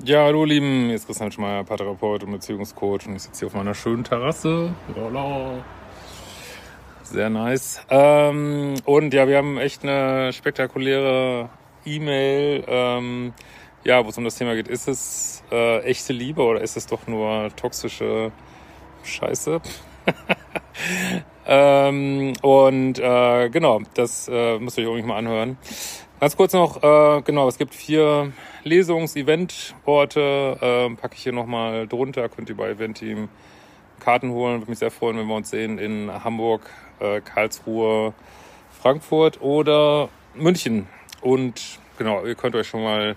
Ja, hallo Lieben, hier ist Christian Schmeier, Paartherapeut und Beziehungscoach und ich sitze hier auf meiner schönen Terrasse. Sehr nice. Ähm, und ja, wir haben echt eine spektakuläre E-Mail, ähm, ja, wo es um das Thema geht. Ist es äh, echte Liebe oder ist es doch nur toxische Scheiße? ähm, und äh, genau, das äh, müsst ihr euch unbedingt mal anhören. Ganz kurz noch, äh, genau, es gibt vier Lesungs-, Event-Orte, äh, packe ich hier nochmal drunter, könnt ihr bei Event-Team Karten holen. Würde mich sehr freuen, wenn wir uns sehen in Hamburg, äh, Karlsruhe, Frankfurt oder München. Und genau, ihr könnt euch schon mal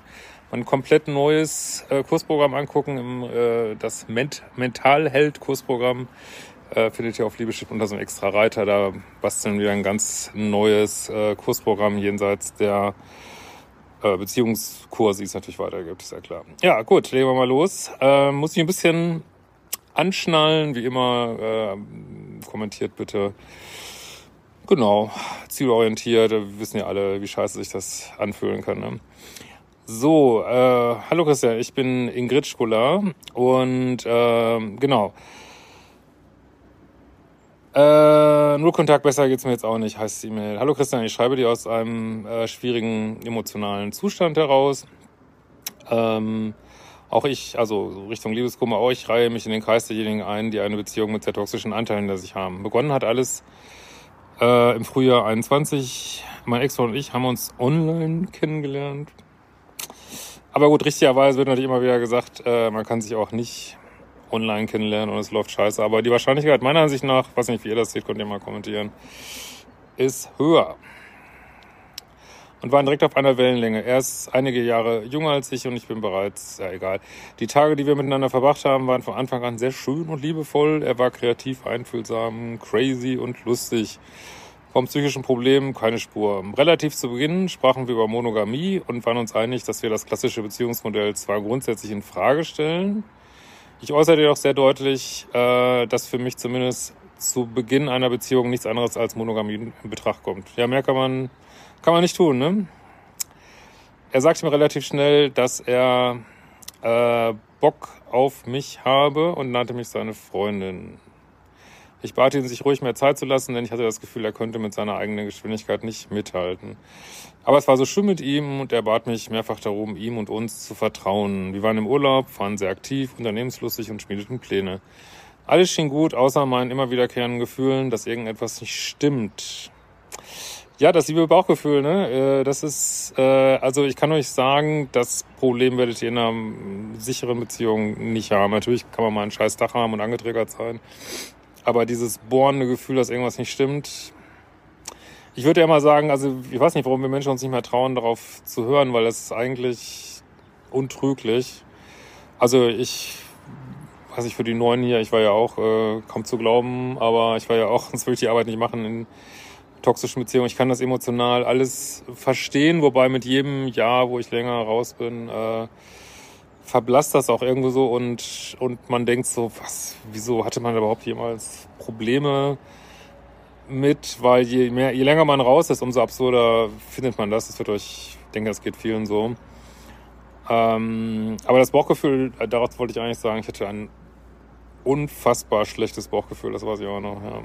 ein komplett neues äh, Kursprogramm angucken, im, äh, das Ment Mentalheld-Kursprogramm. Äh, findet ihr auf Liebeschip unter so einem extra Reiter. Da basteln wir ein ganz neues äh, Kursprogramm jenseits der äh, Beziehungskurse, die es natürlich weitergibt, ist ja klar. Ja, gut, legen wir mal los. Äh, muss ich ein bisschen anschnallen, wie immer. Äh, kommentiert bitte. Genau, zielorientiert. Wir wissen ja alle, wie scheiße sich das anfühlen kann. Ne? So, äh, hallo Christian, ich bin Ingrid Scholar und äh, genau. Äh, nur Kontakt, besser geht's mir jetzt auch nicht, heißt die E-Mail. Hallo Christian, ich schreibe dir aus einem äh, schwierigen emotionalen Zustand heraus. Ähm, auch ich, also Richtung Liebeskummer, auch ich reihe mich in den Kreis derjenigen ein, die eine Beziehung mit sehr toxischen Anteilen hinter sich haben. Begonnen hat alles äh, im Frühjahr 21. Mein Ex-Freund und ich haben uns online kennengelernt. Aber gut, richtigerweise wird natürlich immer wieder gesagt, äh, man kann sich auch nicht online kennenlernen und es läuft scheiße. Aber die Wahrscheinlichkeit meiner Ansicht nach, weiß nicht, wie ihr das seht, könnt ihr mal kommentieren, ist höher. Und waren direkt auf einer Wellenlänge. Er ist einige Jahre jünger als ich und ich bin bereits, ja egal. Die Tage, die wir miteinander verbracht haben, waren von Anfang an sehr schön und liebevoll. Er war kreativ, einfühlsam, crazy und lustig. Vom psychischen Problem keine Spur. Relativ zu Beginn sprachen wir über Monogamie und waren uns einig, dass wir das klassische Beziehungsmodell zwar grundsätzlich in Frage stellen, ich äußere auch sehr deutlich, äh, dass für mich zumindest zu Beginn einer Beziehung nichts anderes als Monogamie in Betracht kommt. Ja, mehr kann man, kann man nicht tun, ne? Er sagte mir relativ schnell, dass er äh, Bock auf mich habe und nannte mich seine Freundin. Ich bat ihn, sich ruhig mehr Zeit zu lassen, denn ich hatte das Gefühl, er könnte mit seiner eigenen Geschwindigkeit nicht mithalten. Aber es war so schön mit ihm und er bat mich mehrfach darum, ihm und uns zu vertrauen. Wir waren im Urlaub, waren sehr aktiv, unternehmenslustig und schmiedeten Pläne. Alles schien gut, außer meinen immer wiederkehrenden Gefühlen, dass irgendetwas nicht stimmt. Ja, das liebe Bauchgefühl, ne? Äh, das ist, äh, also ich kann euch sagen, das Problem werdet ihr in einer sicheren Beziehung nicht haben. Natürlich kann man mal ein scheiß Dach haben und angetriggert sein. Aber dieses bohrende Gefühl, dass irgendwas nicht stimmt, ich würde ja mal sagen, also ich weiß nicht, warum wir Menschen uns nicht mehr trauen, darauf zu hören, weil das ist eigentlich untrüglich. Also ich weiß nicht, für die Neuen hier, ich war ja auch, äh, kaum zu glauben, aber ich war ja auch, sonst würde ich die Arbeit nicht machen in toxischen Beziehungen. Ich kann das emotional alles verstehen, wobei mit jedem Jahr, wo ich länger raus bin, äh, verblasst das auch irgendwo so und, und man denkt so, was, wieso hatte man überhaupt jemals Probleme mit, weil je mehr, je länger man raus ist, umso absurder findet man das. Das wird euch, ich denke, das geht vielen so. Ähm, aber das Bauchgefühl, äh, darauf wollte ich eigentlich sagen, ich hatte ein unfassbar schlechtes Bauchgefühl, das weiß ich auch noch, ja.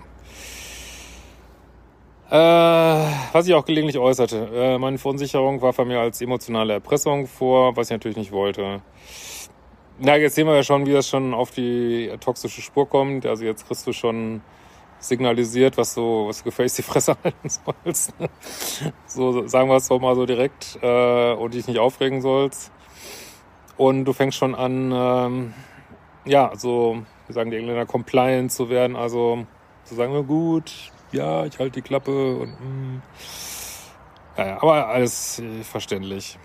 Äh, was ich auch gelegentlich äußerte. Äh, meine Verunsicherung war von mir als emotionale Erpressung vor, was ich natürlich nicht wollte. Na, jetzt sehen wir ja schon, wie das schon auf die toxische Spur kommt. Also jetzt kriegst du schon signalisiert, was du, was du gefälligst die Fresse halten sollst. so sagen wir es doch mal so direkt äh, und dich nicht aufregen sollst. Und du fängst schon an, ähm, ja, so, wie sagen die Engländer, compliant zu werden. Also zu sagen, na gut, ja, ich halte die Klappe und mm. ja, aber alles verständlich.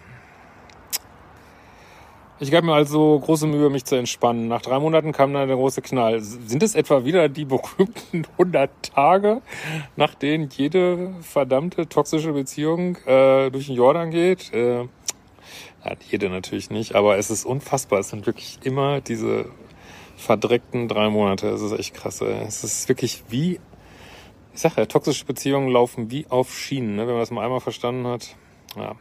Ich gab mir also große Mühe, mich zu entspannen. Nach drei Monaten kam dann der große Knall. Sind es etwa wieder die berühmten 100 Tage, nach denen jede verdammte toxische Beziehung äh, durch den Jordan geht? Äh, ja, jede natürlich nicht, aber es ist unfassbar. Es sind wirklich immer diese verdreckten drei Monate. Es ist echt krass. Ey. Es ist wirklich wie ich sag ja, toxische Beziehungen laufen wie auf Schienen, ne? wenn man das mal einmal verstanden hat. Ja.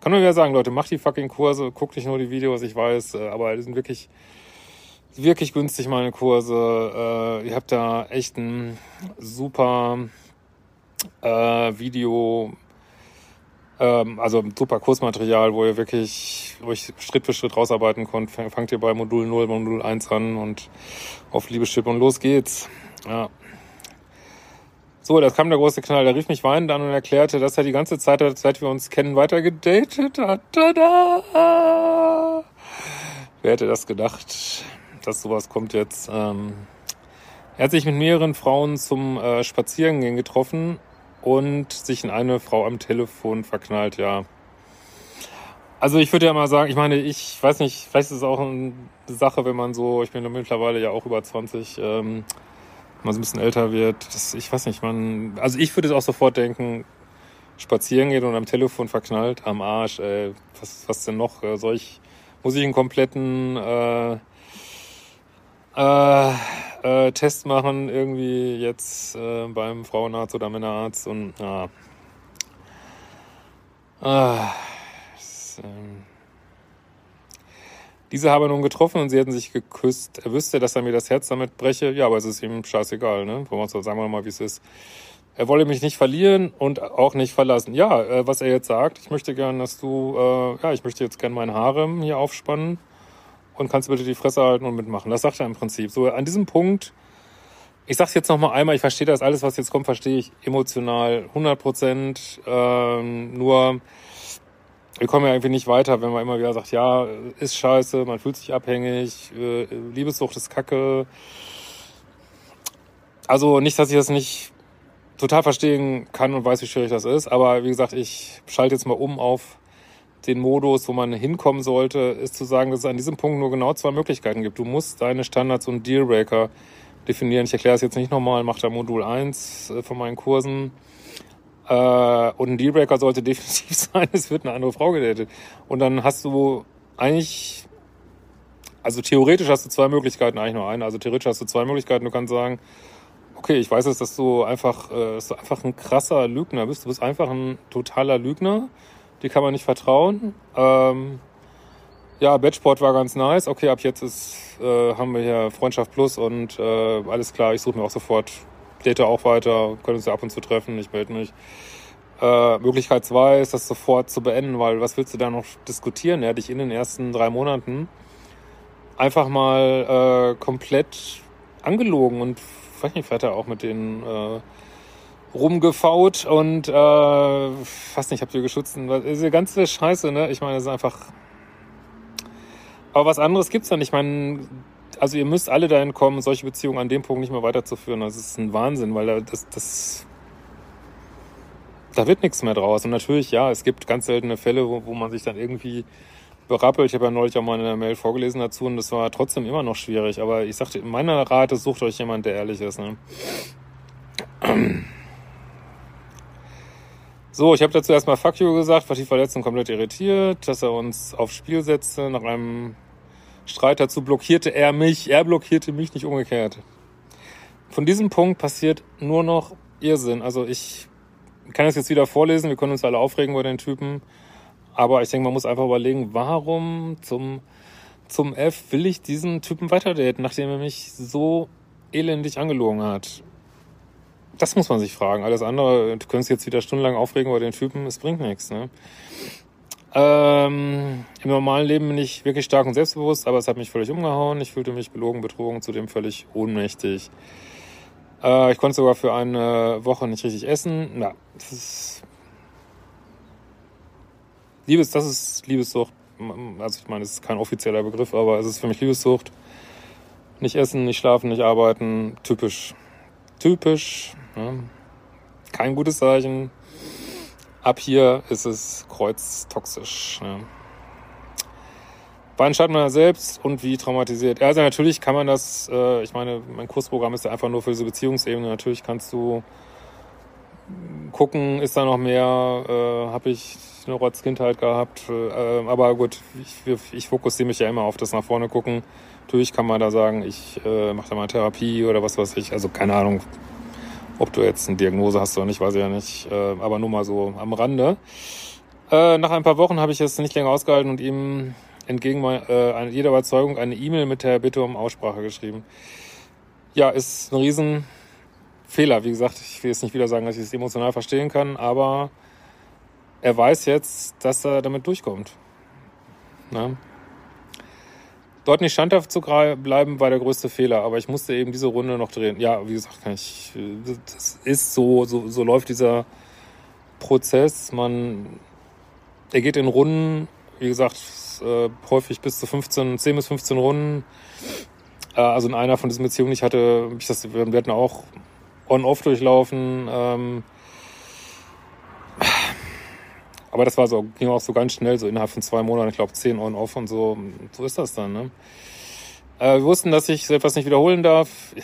Kann nur wieder sagen, Leute, macht die fucking Kurse, guckt nicht nur die Videos, ich weiß, äh, aber die sind wirklich, wirklich günstig, meine Kurse. Äh, ihr habt da echt ein super äh, Video, ähm, also super Kursmaterial, wo ihr wirklich, wo ich Schritt für Schritt rausarbeiten könnt. Fangt ihr bei Modul 0, Modul 1 an und auf Liebeschipp und los geht's. Ja. So, da kam der große Knall. Der rief mich weinend an und erklärte, dass er die ganze Zeit, seit wir uns kennen, weiter gedatet hat. Tada! Wer hätte das gedacht, dass sowas kommt jetzt? Ähm, er hat sich mit mehreren Frauen zum äh, Spazierengehen getroffen und sich in eine Frau am Telefon verknallt, ja. Also ich würde ja mal sagen, ich meine, ich weiß nicht, vielleicht ist es auch eine Sache, wenn man so, ich bin mittlerweile ja auch über 20, ähm, man so ein bisschen älter wird. Das, ich weiß nicht, man, also ich würde auch sofort denken, spazieren geht und am Telefon verknallt, am Arsch, ey, was, was denn noch? Äh, soll ich, muss ich einen kompletten äh, äh, äh, Test machen, irgendwie jetzt äh, beim Frauenarzt oder Männerarzt und ja. Ah, das, ähm, diese habe nun getroffen und sie hätten sich geküsst. Er wüsste, dass er mir das Herz damit breche. Ja, aber es ist ihm scheißegal, ne? Sagen wir mal, wie es ist. Er wolle mich nicht verlieren und auch nicht verlassen. Ja, äh, was er jetzt sagt, ich möchte gern, dass du, äh, ja, ich möchte jetzt gern meinen Harem hier aufspannen und kannst bitte die Fresse halten und mitmachen. Das sagt er im Prinzip. So, an diesem Punkt, ich sag's jetzt noch mal einmal, ich verstehe das alles, was jetzt kommt, verstehe ich emotional 100 Prozent. Ähm, nur, wir kommen ja irgendwie nicht weiter, wenn man immer wieder sagt, ja, ist scheiße, man fühlt sich abhängig, äh, Liebessucht ist kacke. Also nicht, dass ich das nicht total verstehen kann und weiß, wie schwierig das ist, aber wie gesagt, ich schalte jetzt mal um auf den Modus, wo man hinkommen sollte, ist zu sagen, dass es an diesem Punkt nur genau zwei Möglichkeiten gibt. Du musst deine Standards und Dealbreaker definieren. Ich erkläre es jetzt nicht nochmal, mache da Modul 1 äh, von meinen Kursen. Äh, und ein Dealbreaker sollte definitiv sein, es wird eine andere Frau gedatet. Und dann hast du eigentlich, also theoretisch hast du zwei Möglichkeiten, eigentlich nur eine. Also theoretisch hast du zwei Möglichkeiten. Du kannst sagen, okay, ich weiß jetzt, dass du einfach, äh, dass du einfach ein krasser Lügner bist. Du bist einfach ein totaler Lügner die kann man nicht vertrauen. Ähm, ja, Bettsport war ganz nice. Okay, ab jetzt ist, äh, haben wir hier Freundschaft Plus und äh, alles klar, ich suche mir auch sofort, date auch weiter, können uns ja ab und zu treffen, ich melde mich. Äh, Möglichkeit zwei ist, das sofort zu beenden, weil was willst du da noch diskutieren? Er hat dich in den ersten drei Monaten einfach mal äh, komplett angelogen und weiß nicht, fährt er auch mit den äh, rumgefaut und äh, fast nicht, habt ihr geschützt. Diese ganze Scheiße, ne? Ich meine, das ist einfach. Aber was anderes gibt's da nicht. Ich meine, also ihr müsst alle dahin kommen, solche Beziehungen an dem Punkt nicht mehr weiterzuführen. Das ist ein Wahnsinn, weil das, das da wird nichts mehr draus. Und natürlich, ja, es gibt ganz seltene Fälle, wo, wo man sich dann irgendwie berappelt. Ich habe ja neulich auch mal eine Mail vorgelesen dazu und das war trotzdem immer noch schwierig. Aber ich sagte, meiner Rate sucht euch jemand, der ehrlich ist. Ne? So, ich habe dazu erstmal Fuck you gesagt, war die Verletzung komplett irritiert, dass er uns aufs Spiel setzte. Nach einem Streit dazu blockierte er mich, er blockierte mich, nicht umgekehrt. Von diesem Punkt passiert nur noch Irrsinn. Also ich kann es jetzt wieder vorlesen, wir können uns alle aufregen über den Typen. Aber ich denke, man muss einfach überlegen, warum zum, zum F will ich diesen Typen weiterdaten, nachdem er mich so elendig angelogen hat. Das muss man sich fragen. Alles andere, du könntest jetzt wieder stundenlang aufregen über den Typen, es bringt nichts. Ne? Ähm, Im normalen Leben bin ich wirklich stark und selbstbewusst, aber es hat mich völlig umgehauen. Ich fühlte mich belogen, betrogen, zudem völlig ohnmächtig. Äh, ich konnte sogar für eine Woche nicht richtig essen. Ja, das ist Liebes, das ist Liebessucht. Also ich meine, es ist kein offizieller Begriff, aber es ist für mich Liebessucht. Nicht essen, nicht schlafen, nicht arbeiten, typisch. Typisch. Ne? Kein gutes Zeichen. Ab hier ist es kreuztoxisch. Ne? Wann schreibt man selbst und wie traumatisiert? Also natürlich kann man das, äh, ich meine, mein Kursprogramm ist ja einfach nur für diese Beziehungsebene. Natürlich kannst du gucken, ist da noch mehr, äh, habe ich eine Rotzkindheit gehabt. Äh, aber gut, ich, ich fokussiere mich ja immer auf das nach vorne gucken. Natürlich kann man da sagen, ich äh, mache da mal Therapie oder was weiß ich. Also keine Ahnung, ob du jetzt eine Diagnose hast oder nicht, weiß ich ja nicht. Äh, aber nur mal so am Rande. Äh, nach ein paar Wochen habe ich es nicht länger ausgehalten und ihm entgegen äh, jeder Überzeugung eine E-Mail mit der Bitte um Aussprache geschrieben. Ja, ist ein Riesenfehler. Wie gesagt, ich will jetzt nicht wieder sagen, dass ich es emotional verstehen kann, aber er weiß jetzt, dass er damit durchkommt. Na? Dort nicht standhaft zu bleiben, war der größte Fehler, aber ich musste eben diese Runde noch drehen. Ja, wie gesagt, ich, das ist so, so, so läuft dieser Prozess. Man, er geht in Runden, wie gesagt, äh, häufig bis zu 15, 10 bis 15 Runden. Äh, also in einer von diesen Beziehungen, ich hatte, ich das, wir hatten auch on-off durchlaufen. Ähm, aber das war so, ging auch so ganz schnell, so innerhalb von zwei Monaten, ich glaube zehn on-off und so. So ist das dann, ne? Äh, wir wussten, dass ich so etwas nicht wiederholen darf.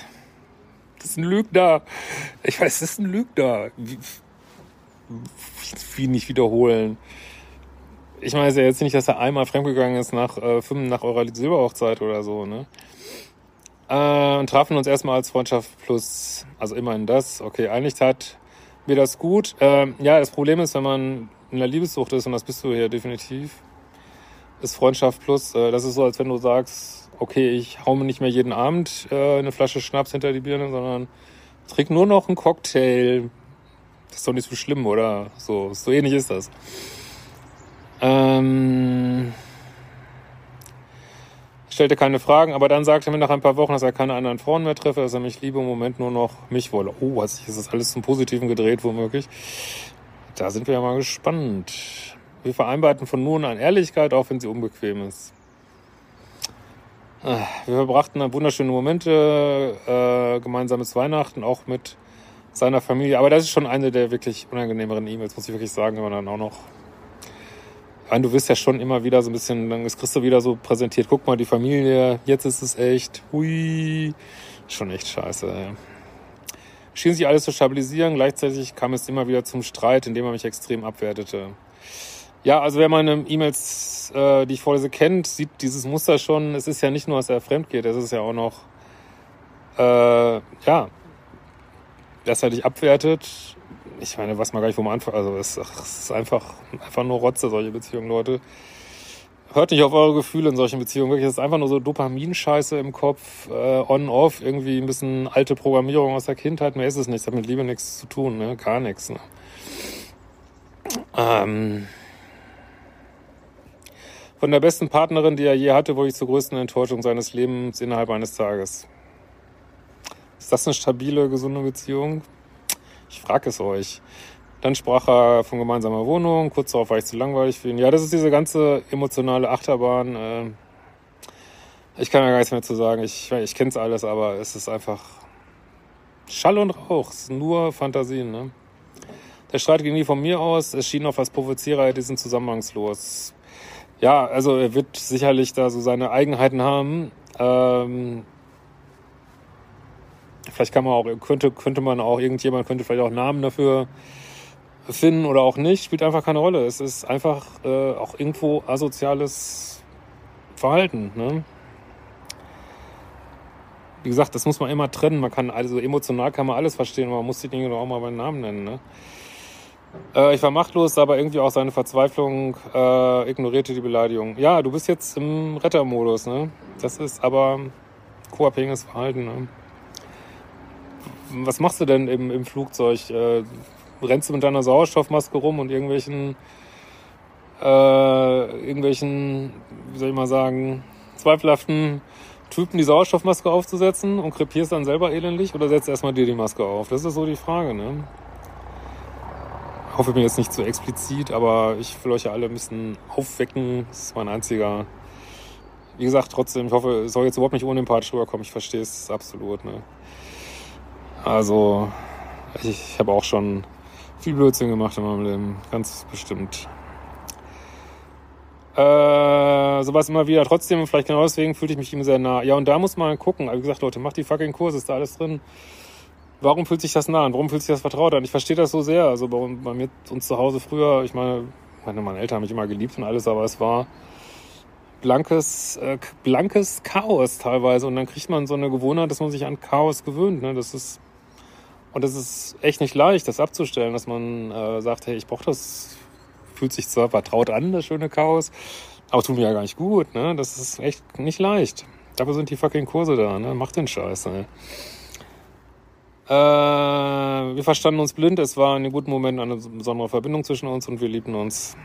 Das ist ein Lügner. Ich weiß, das ist ein Lügner. Wie, wie nicht wiederholen? Ich meine, es ist ja jetzt nicht, dass er einmal fremdgegangen ist nach, äh, nach eurer Silberhochzeit oder so, ne? Äh, und trafen uns erstmal als Freundschaft plus, also immerhin das. Okay, einigt hat mir das gut. Äh, ja, das Problem ist, wenn man in der Liebessucht ist, und das bist du hier definitiv, ist Freundschaft plus, äh, das ist so, als wenn du sagst, okay, ich hau mir nicht mehr jeden Abend äh, eine Flasche Schnaps hinter die Birne, sondern trink nur noch einen Cocktail. Das ist doch nicht so schlimm, oder? So, so ähnlich ist das. Ähm, stellte keine Fragen, aber dann sagte er mir nach ein paar Wochen, dass er keine anderen Frauen mehr treffe, dass er mich liebe, im Moment nur noch mich wolle. Oh, hat sich das alles zum Positiven gedreht, womöglich. Da sind wir ja mal gespannt. Wir vereinbarten von nun an Ehrlichkeit, auch wenn sie unbequem ist. Ah, wir verbrachten wunderschöne Momente, äh, gemeinsames Weihnachten, auch mit seiner Familie. Aber das ist schon eine der wirklich unangenehmeren E-Mails, muss ich wirklich sagen, wenn man dann auch noch meine, du wirst ja schon immer wieder so ein bisschen, dann ist Christo wieder so präsentiert, guck mal, die Familie, jetzt ist es echt, hui, schon echt scheiße. Ja. Schien sich alles zu stabilisieren, gleichzeitig kam es immer wieder zum Streit, in dem er mich extrem abwertete. Ja, also wer meine E-Mails, äh, die ich vorlese, kennt, sieht dieses Muster schon. Es ist ja nicht nur, dass er fremd geht, es ist ja auch noch, äh, ja, dass er dich abwertet ich meine, was man gar nicht vom Anfang, also es, ist einfach, einfach nur Rotze, solche Beziehungen, Leute. Hört nicht auf eure Gefühle in solchen Beziehungen. Wirklich, es ist einfach nur so Dopaminscheiße im Kopf, äh, on-off, irgendwie ein bisschen alte Programmierung aus der Kindheit. Mehr ist es nicht. Das hat mit Liebe nichts zu tun, ne? Gar nichts. Ne? Ähm, von der besten Partnerin, die er je hatte, wurde ich zur größten Enttäuschung seines Lebens innerhalb eines Tages. Ist das eine stabile, gesunde Beziehung? Ich frage es euch. Dann sprach er von gemeinsamer Wohnung. Kurz darauf war ich zu langweilig für ihn. Ja, das ist diese ganze emotionale Achterbahn. Äh, ich kann ja gar nichts mehr zu sagen. Ich, ich kenne es alles, aber es ist einfach Schall und Rauch. Es ist nur Fantasien. Ne? Der Streit ging nie von mir aus. Es schien auf als Provozierer er diesen zusammenhangslos. Ja, also er wird sicherlich da so seine Eigenheiten haben. Ähm, Vielleicht kann man auch, könnte, könnte man auch, irgendjemand könnte vielleicht auch Namen dafür finden oder auch nicht, spielt einfach keine Rolle. Es ist einfach äh, auch irgendwo asoziales Verhalten. Ne? Wie gesagt, das muss man immer trennen. Man kann also emotional kann man alles verstehen, aber man muss die Dinge doch auch mal beim Namen nennen. Ne? Äh, ich war machtlos, aber irgendwie auch seine Verzweiflung äh, ignorierte die Beleidigung. Ja, du bist jetzt im Rettermodus. Ne? Das ist aber co-abhängiges Verhalten. Ne? was machst du denn im, im Flugzeug? Äh, rennst du mit deiner Sauerstoffmaske rum und irgendwelchen, äh, irgendwelchen, wie soll ich mal sagen, zweifelhaften Typen die Sauerstoffmaske aufzusetzen und krepierst dann selber elendlich oder setzt erstmal dir die Maske auf? Das ist so die Frage, ne? Hoffe, ich bin jetzt nicht zu explizit, aber ich will euch ja alle ein bisschen aufwecken. Das ist mein einziger. Wie gesagt, trotzdem, ich hoffe, es soll jetzt überhaupt nicht unempathisch rüberkommen. Ich verstehe es absolut, ne? Also, ich, ich habe auch schon viel Blödsinn gemacht in meinem Leben, ganz bestimmt. Äh, sowas immer wieder. Trotzdem, vielleicht genau deswegen fühlte ich mich ihm sehr nah. Ja, und da muss man gucken. Wie gesagt, Leute, macht die fucking Kurse, ist da alles drin. Warum fühlt sich das nah an? Warum fühlt sich das vertraut an? Ich verstehe das so sehr. Also bei, bei mir, uns zu Hause früher, ich meine, meine, meine Eltern haben mich immer geliebt und alles, aber es war blankes, äh, blankes Chaos teilweise. Und dann kriegt man so eine Gewohnheit, dass man sich an Chaos gewöhnt. Ne? Das ist und es ist echt nicht leicht, das abzustellen, dass man äh, sagt, hey, ich brauche das fühlt sich zwar vertraut an, das schöne Chaos, aber tut mir ja gar nicht gut, ne? Das ist echt nicht leicht. Dafür sind die fucking Kurse da, ne? Mach den Scheiß, ey. Äh, wir verstanden uns blind, es war in einem guten Moment eine besondere Verbindung zwischen uns und wir liebten uns.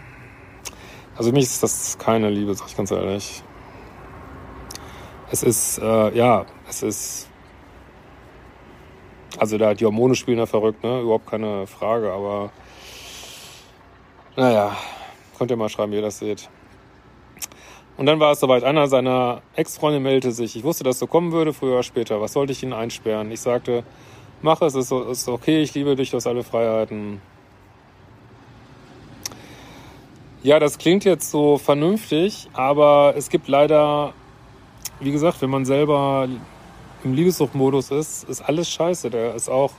Also für mich ist das keine Liebe, sag ich ganz ehrlich. Es ist, äh, ja, es ist. Also da die Hormone spielen da verrückt, ne? Überhaupt keine Frage, aber naja, könnt ihr mal schreiben, wie ihr das seht. Und dann war es soweit. Einer seiner Ex-Freunde meldete sich. Ich wusste, dass so kommen würde, früher oder später. Was sollte ich ihn einsperren? Ich sagte, mach es, es ist okay, ich liebe dich aus alle Freiheiten. Ja, das klingt jetzt so vernünftig, aber es gibt leider, wie gesagt, wenn man selber im Liebessuchtmodus ist, ist alles scheiße. Der ist auch,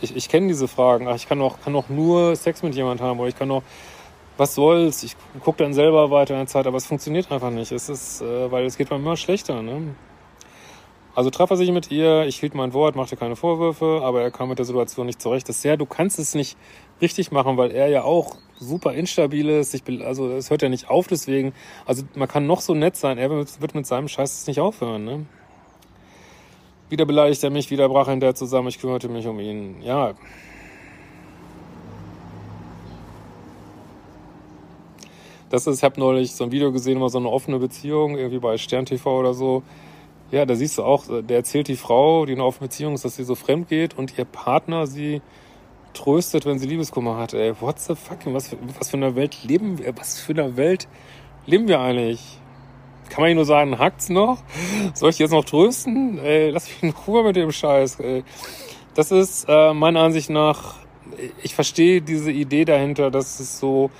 ich, ich kenne diese Fragen. Ach, ich kann auch, kann auch nur Sex mit jemand haben oder ich kann auch, was soll's? Ich gucke dann selber weiter in der Zeit, aber es funktioniert einfach nicht. Es ist, äh, weil es geht mir immer schlechter. Ne? Also traf er sich mit ihr, ich hielt mein Wort, machte keine Vorwürfe, aber er kam mit der Situation nicht zurecht. Das ist ja, du kannst es nicht richtig machen, weil er ja auch super instabil ist. Ich, also es hört ja nicht auf deswegen. Also man kann noch so nett sein, er wird mit seinem Scheiß nicht aufhören. Ne? Wieder beleidigt er mich, wieder brach er hinterher zusammen, ich kümmerte mich um ihn. Ja. Das ist, ich habe neulich so ein Video gesehen über so eine offene Beziehung, irgendwie bei Stern TV oder so ja, da siehst du auch, der erzählt die Frau, die in einer offenen Beziehung ist, dass sie so fremd geht und ihr Partner sie tröstet, wenn sie Liebeskummer hat. Ey, what the fuck? Was was für eine Welt leben wir? Was für eine Welt leben wir eigentlich? Kann man nur sagen, hackt's noch? Soll ich jetzt noch trösten? Ey, lass mich in Ruhe mit dem Scheiß. Ey. Das ist äh, meiner Ansicht nach, ich verstehe diese Idee dahinter, dass es so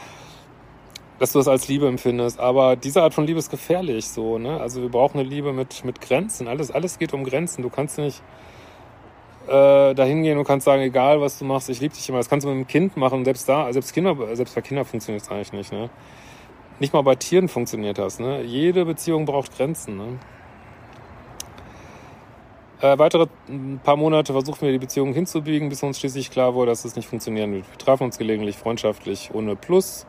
dass du es als Liebe empfindest. Aber diese Art von Liebe ist gefährlich, so, ne? Also wir brauchen eine Liebe mit, mit Grenzen. Alles, alles geht um Grenzen. Du kannst nicht äh, dahin gehen und kannst sagen, egal was du machst, ich liebe dich immer. Das kannst du mit einem Kind machen. Selbst da, selbst Kinder, selbst bei Kindern funktioniert es eigentlich nicht, ne? Nicht mal bei Tieren funktioniert das, ne? Jede Beziehung braucht Grenzen, ne? Äh, weitere ein paar Monate versuchten wir die Beziehung hinzubiegen, bis uns schließlich klar wurde, dass es nicht funktionieren wird. Wir trafen uns gelegentlich freundschaftlich ohne Plus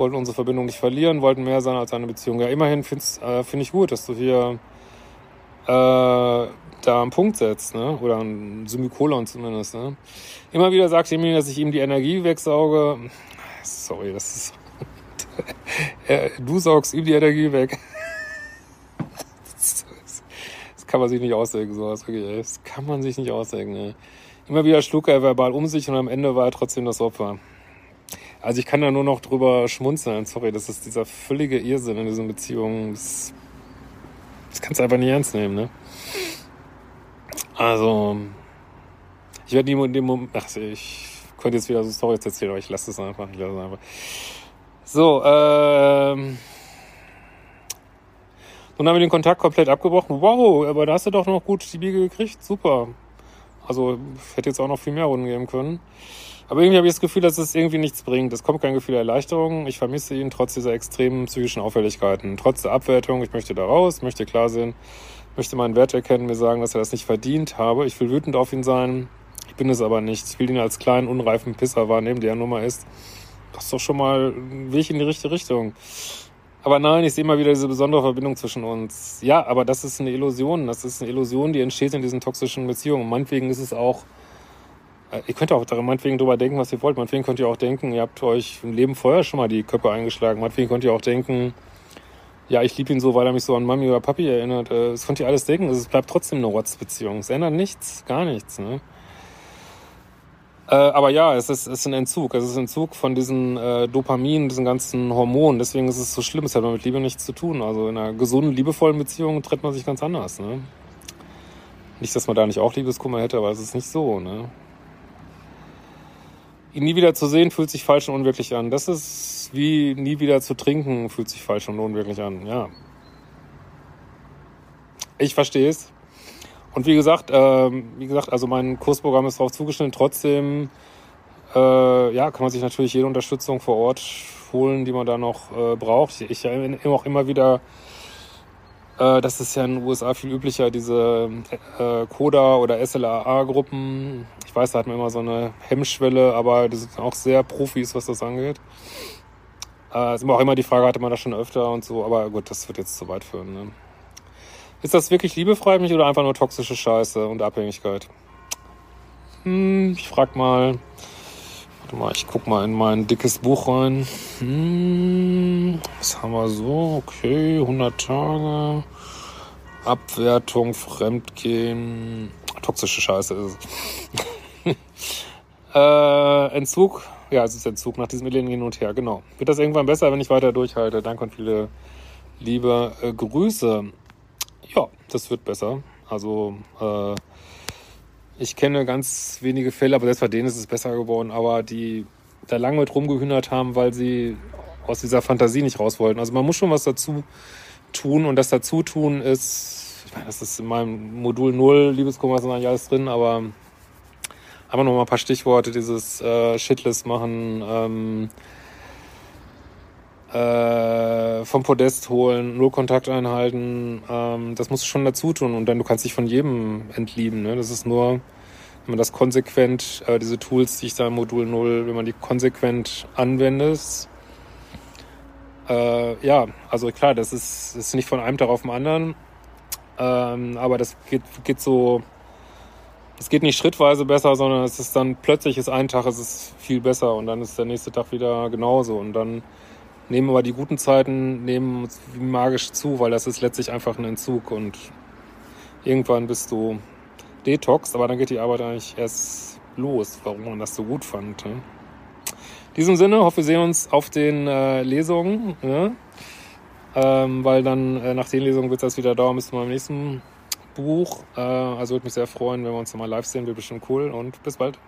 wollten unsere Verbindung nicht verlieren, wollten mehr sein als eine Beziehung. Ja, immerhin finde äh, find ich gut, dass du hier äh, da einen Punkt setzt, ne? oder ein Semikolon zumindest. Ne? Immer wieder sagt mir, dass ich ihm die Energie wegsauge. Sorry, das ist... du saugst ihm die Energie weg. das kann man sich nicht ausdenken, sowas wirklich. Das kann man sich nicht ausdenken. Ey. Immer wieder schlug er verbal um sich und am Ende war er trotzdem das Opfer. Also ich kann da nur noch drüber schmunzeln. Sorry, das ist dieser völlige Irrsinn in diesen Beziehungen. Das, das kannst du einfach nicht ernst nehmen, ne? Also, ich werde in dem Moment, ach, ich könnte jetzt wieder so Storys erzählen, aber ich lasse es einfach, ich lasse es einfach. So, ähm, nun haben wir den Kontakt komplett abgebrochen. Wow, aber da hast du doch noch gut die Biege gekriegt. Super. Also, hätte jetzt auch noch viel mehr Runden geben können. Aber irgendwie habe ich das Gefühl, dass es irgendwie nichts bringt. Es kommt kein Gefühl der Erleichterung. Ich vermisse ihn trotz dieser extremen psychischen Auffälligkeiten. Trotz der Abwertung. Ich möchte da raus, möchte klar sehen, möchte meinen Wert erkennen, mir sagen, dass er das nicht verdient habe. Ich will wütend auf ihn sein. Ich bin es aber nicht. Ich will ihn als kleinen, unreifen Pisser wahrnehmen, der er nun mal ist. Das ist doch schon mal ein Weg in die richtige Richtung. Aber nein, ich sehe immer wieder diese besondere Verbindung zwischen uns. Ja, aber das ist eine Illusion. Das ist eine Illusion, die entsteht in diesen toxischen Beziehungen. Und meinetwegen ist es auch äh, ihr könnt auch meinetwegen drüber denken, was ihr wollt. Meinetwegen könnt ihr auch denken, ihr habt euch im Leben vorher schon mal die Köpfe eingeschlagen. Meinetwegen könnt ihr auch denken, ja, ich liebe ihn so, weil er mich so an Mami oder Papi erinnert. Äh, das könnt ihr alles denken. Es bleibt trotzdem eine Rotzbeziehung. Es ändert nichts, gar nichts. Ne? Äh, aber ja, es ist, es ist ein Entzug. Es ist ein Entzug von diesen äh, Dopamin, diesen ganzen Hormonen. Deswegen ist es so schlimm. Es hat mit Liebe nichts zu tun. Also in einer gesunden, liebevollen Beziehung tritt man sich ganz anders. Ne? Nicht, dass man da nicht auch Liebeskummer hätte, aber es ist nicht so. Ne? ihn nie wieder zu sehen fühlt sich falsch und unwirklich an. Das ist wie nie wieder zu trinken fühlt sich falsch und unwirklich an. Ja. Ich verstehe es. Und wie gesagt, äh, wie gesagt, also mein Kursprogramm ist darauf zugeschnitten. Trotzdem, äh, ja, kann man sich natürlich jede Unterstützung vor Ort holen, die man da noch äh, braucht. Ich erinnere auch immer wieder äh, das ist ja in den USA viel üblicher, diese äh, CODA oder SLAA-Gruppen. Ich weiß, da hat man immer so eine Hemmschwelle, aber das sind auch sehr Profis, was das angeht. Äh, ist immer auch immer die Frage, hatte man das schon öfter und so, aber gut, das wird jetzt zu weit führen. Ne? Ist das wirklich liebefrei mich oder einfach nur toxische Scheiße und Abhängigkeit? Hm, ich frag mal. Warte mal, ich guck mal in mein dickes Buch rein. Hm, was haben wir so? Okay, 100 Tage. Abwertung, Fremdgehen. Toxische Scheiße ist es. äh, Entzug. Ja, es ist Entzug nach diesem Elend hin und her, genau. Wird das irgendwann besser, wenn ich weiter durchhalte? Danke und viele liebe äh, Grüße. Ja, das wird besser. Also, äh, ich kenne ganz wenige Fälle, aber selbst bei denen ist es besser geworden, aber die da lange mit rumgehühnert haben, weil sie aus dieser Fantasie nicht raus wollten. Also man muss schon was dazu tun und das dazu tun ist, ich meine, das ist in meinem Modul 0, Liebeskummer ist eigentlich alles drin, aber einfach noch mal ein paar Stichworte, dieses äh, Shitless machen, ähm, äh, vom Podest holen, nur Kontakt einhalten, ähm, das musst du schon dazu tun und dann du kannst dich von jedem entlieben. Ne? Das ist nur, wenn man das konsequent, äh, diese Tools, die ich da im Modul 0, wenn man die konsequent anwendet, äh, ja, also klar, das ist, das ist nicht von einem Tag auf den anderen, ähm, aber das geht, geht so, es geht nicht schrittweise besser, sondern es ist dann plötzlich ist ein Tag, es ist viel besser und dann ist der nächste Tag wieder genauso und dann nehmen aber die guten Zeiten nehmen magisch zu, weil das ist letztlich einfach ein Entzug und irgendwann bist du detox, aber dann geht die Arbeit eigentlich erst los, warum man das so gut fand. Ne? In diesem Sinne, hoffe, wir sehen uns auf den äh, Lesungen, ne? ähm, weil dann äh, nach den Lesungen wird das wieder dauern bis zum nächsten Buch. Äh, also würde mich sehr freuen, wenn wir uns nochmal live sehen, wird bestimmt cool und bis bald.